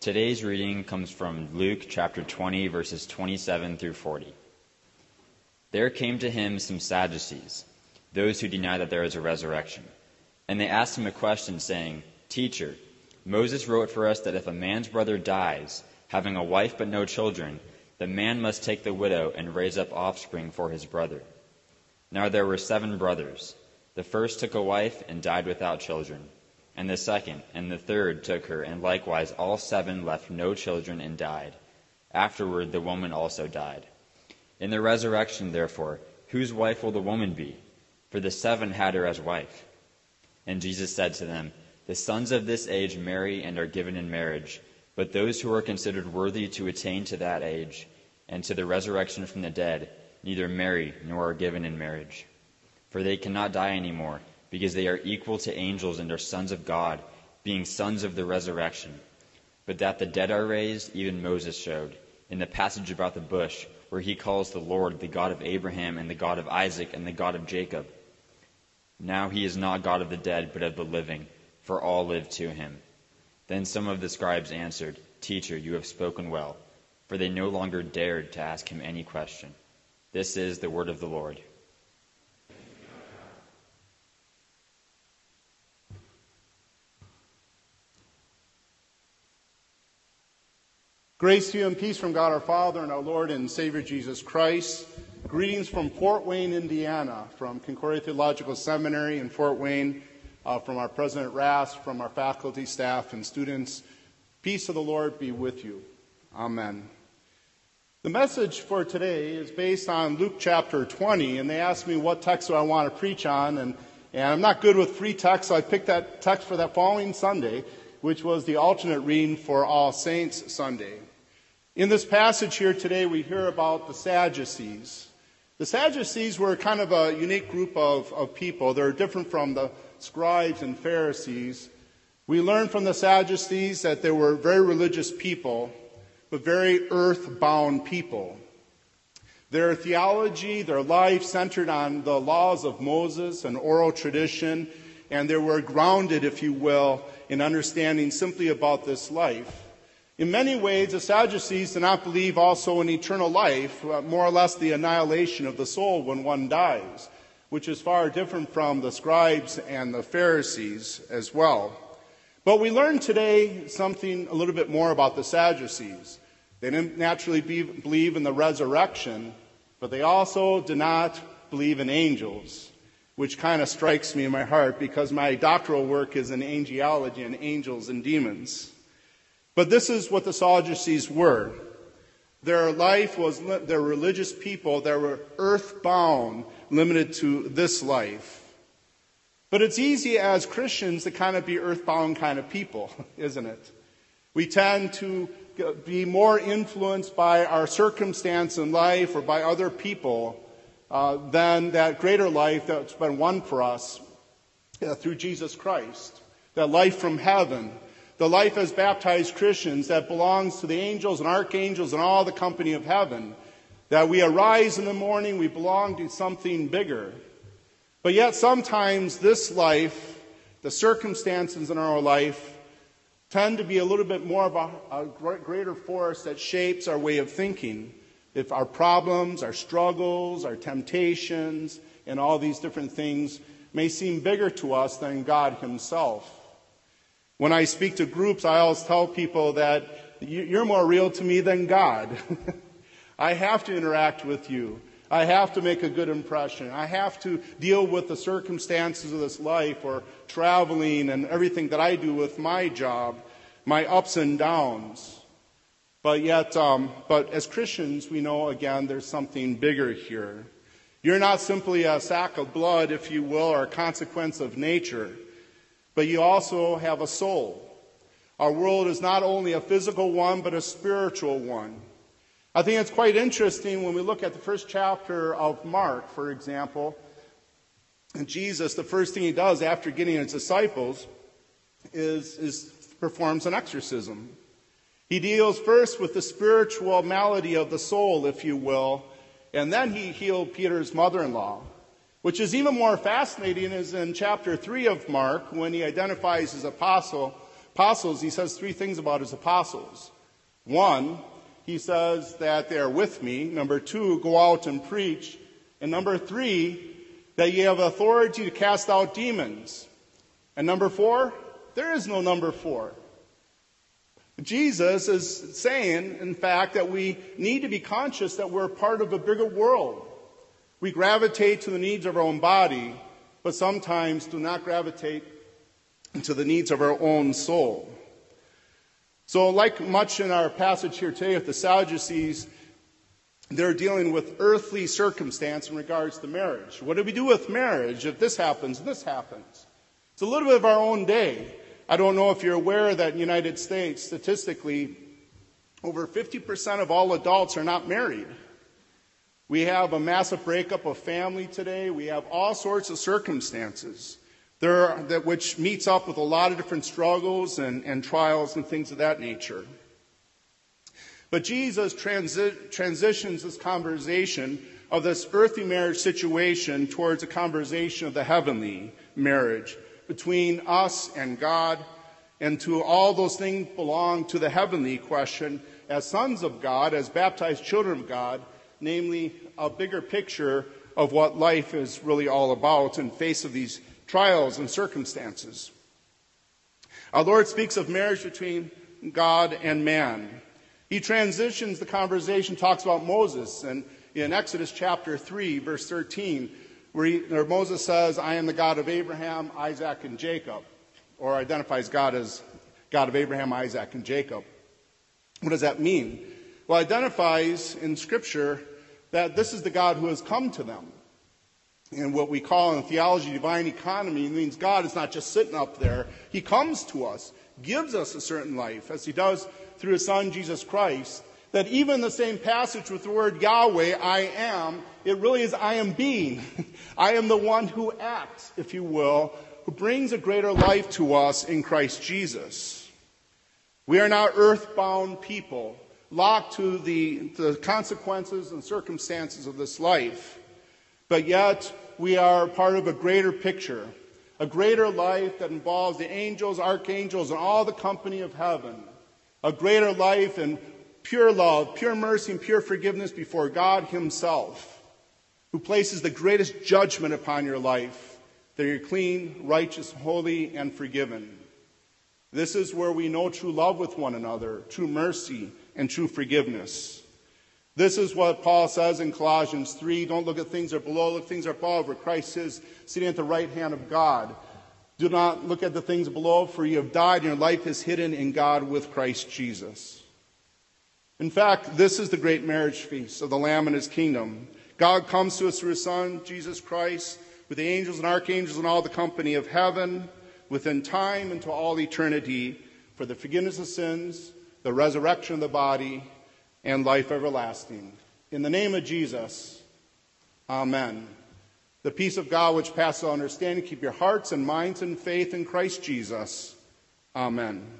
Today's reading comes from Luke chapter 20, verses 27 through 40. There came to him some Sadducees, those who deny that there is a resurrection. And they asked him a question, saying, Teacher, Moses wrote for us that if a man's brother dies, having a wife but no children, the man must take the widow and raise up offspring for his brother. Now there were seven brothers. The first took a wife and died without children and the second and the third took her, and likewise all seven left no children and died. Afterward the woman also died. In the resurrection, therefore, whose wife will the woman be? For the seven had her as wife. And Jesus said to them, The sons of this age marry and are given in marriage, but those who are considered worthy to attain to that age and to the resurrection from the dead neither marry nor are given in marriage. For they cannot die any more because they are equal to angels and are sons of God, being sons of the resurrection. But that the dead are raised, even Moses showed, in the passage about the bush, where he calls the Lord the God of Abraham and the God of Isaac and the God of Jacob. Now he is not God of the dead, but of the living, for all live to him. Then some of the scribes answered, Teacher, you have spoken well, for they no longer dared to ask him any question. This is the word of the Lord. Grace to you and peace from God our Father and our Lord and Savior Jesus Christ. Greetings from Fort Wayne, Indiana, from Concordia Theological Seminary in Fort Wayne, uh, from our President Rast, from our faculty, staff, and students. Peace of the Lord be with you. Amen. The message for today is based on Luke chapter 20, and they asked me what text do I want to preach on, and, and I'm not good with free text, so I picked that text for that following Sunday, which was the alternate reading for All Saints Sunday. In this passage here today, we hear about the Sadducees. The Sadducees were kind of a unique group of, of people. They're different from the scribes and Pharisees. We learn from the Sadducees that they were very religious people, but very earth-bound people. Their theology, their life centered on the laws of Moses and oral tradition, and they were grounded, if you will, in understanding simply about this life. In many ways, the Sadducees do not believe also in eternal life, uh, more or less the annihilation of the soul when one dies, which is far different from the scribes and the Pharisees as well. But we learn today something a little bit more about the Sadducees. They didn't naturally be, believe in the resurrection, but they also do not believe in angels, which kind of strikes me in my heart because my doctoral work is in angelology and angels and demons. But this is what the Sadducees were. Their life was, their religious people that were earthbound, limited to this life. But it's easy as Christians to kind of be earthbound kind of people, isn't it? We tend to be more influenced by our circumstance in life or by other people uh, than that greater life that's been won for us uh, through Jesus Christ. That life from heaven the life as baptized Christians that belongs to the angels and archangels and all the company of heaven. That we arise in the morning, we belong to something bigger. But yet sometimes this life, the circumstances in our life, tend to be a little bit more of a, a greater force that shapes our way of thinking. If our problems, our struggles, our temptations, and all these different things may seem bigger to us than God Himself. When I speak to groups, I always tell people that you're more real to me than God. I have to interact with you. I have to make a good impression. I have to deal with the circumstances of this life or traveling and everything that I do with my job, my ups and downs. But yet, um, but as Christians, we know again there's something bigger here. You're not simply a sack of blood, if you will, or a consequence of nature but you also have a soul. Our world is not only a physical one, but a spiritual one. I think it's quite interesting when we look at the first chapter of Mark, for example. And Jesus, the first thing he does after getting his disciples is, is performs an exorcism. He deals first with the spiritual malady of the soul, if you will, and then he healed Peter's mother in law. Which is even more fascinating is in chapter 3 of Mark when he identifies his apostle apostles, he says three things about his apostles. One, he says that they are with me. Number two, go out and preach. And number three, that you have authority to cast out demons. And number four, there is no number four. Jesus is saying, in fact, that we need to be conscious that we're part of a bigger world. We gravitate to the needs of our own body, but sometimes do not gravitate to the needs of our own soul. So, like much in our passage here today with the Sadducees, they're dealing with earthly circumstance in regards to marriage. What do we do with marriage if this happens, and this happens? It's a little bit of our own day. I don't know if you're aware that in the United States, statistically, over 50% of all adults are not married. We have a massive breakup of family today. We have all sorts of circumstances there are, that which meets up with a lot of different struggles and, and trials and things of that nature. But Jesus transi- transitions this conversation of this earthly marriage situation towards a conversation of the heavenly marriage between us and God, and to all those things belong to the heavenly question as sons of God, as baptized children of God, namely a bigger picture of what life is really all about in face of these trials and circumstances. Our Lord speaks of marriage between God and man. He transitions the conversation, talks about Moses, and in Exodus chapter 3, verse 13, where, he, where Moses says, I am the God of Abraham, Isaac, and Jacob, or identifies God as God of Abraham, Isaac, and Jacob. What does that mean? Well, identifies in Scripture that this is the God who has come to them. And what we call in theology divine economy means God is not just sitting up there. He comes to us, gives us a certain life, as He does through His Son, Jesus Christ. That even the same passage with the word Yahweh, I am, it really is I am being. I am the one who acts, if you will, who brings a greater life to us in Christ Jesus. We are not earthbound people, locked to the, the consequences and circumstances of this life. But yet, we are part of a greater picture, a greater life that involves the angels, archangels, and all the company of heaven. A greater life in pure love, pure mercy, and pure forgiveness before God Himself, who places the greatest judgment upon your life that you're clean, righteous, holy, and forgiven. This is where we know true love with one another, true mercy, and true forgiveness. This is what Paul says in Colossians 3 Don't look at things that are below, look at things that are above, where Christ is sitting at the right hand of God. Do not look at the things below, for you have died, and your life is hidden in God with Christ Jesus. In fact, this is the great marriage feast of the Lamb and his kingdom. God comes to us through his Son, Jesus Christ, with the angels and archangels and all the company of heaven, within time and to all eternity, for the forgiveness of sins, the resurrection of the body, and life everlasting. In the name of Jesus, Amen. The peace of God which passes all understanding, keep your hearts and minds in faith in Christ Jesus. Amen.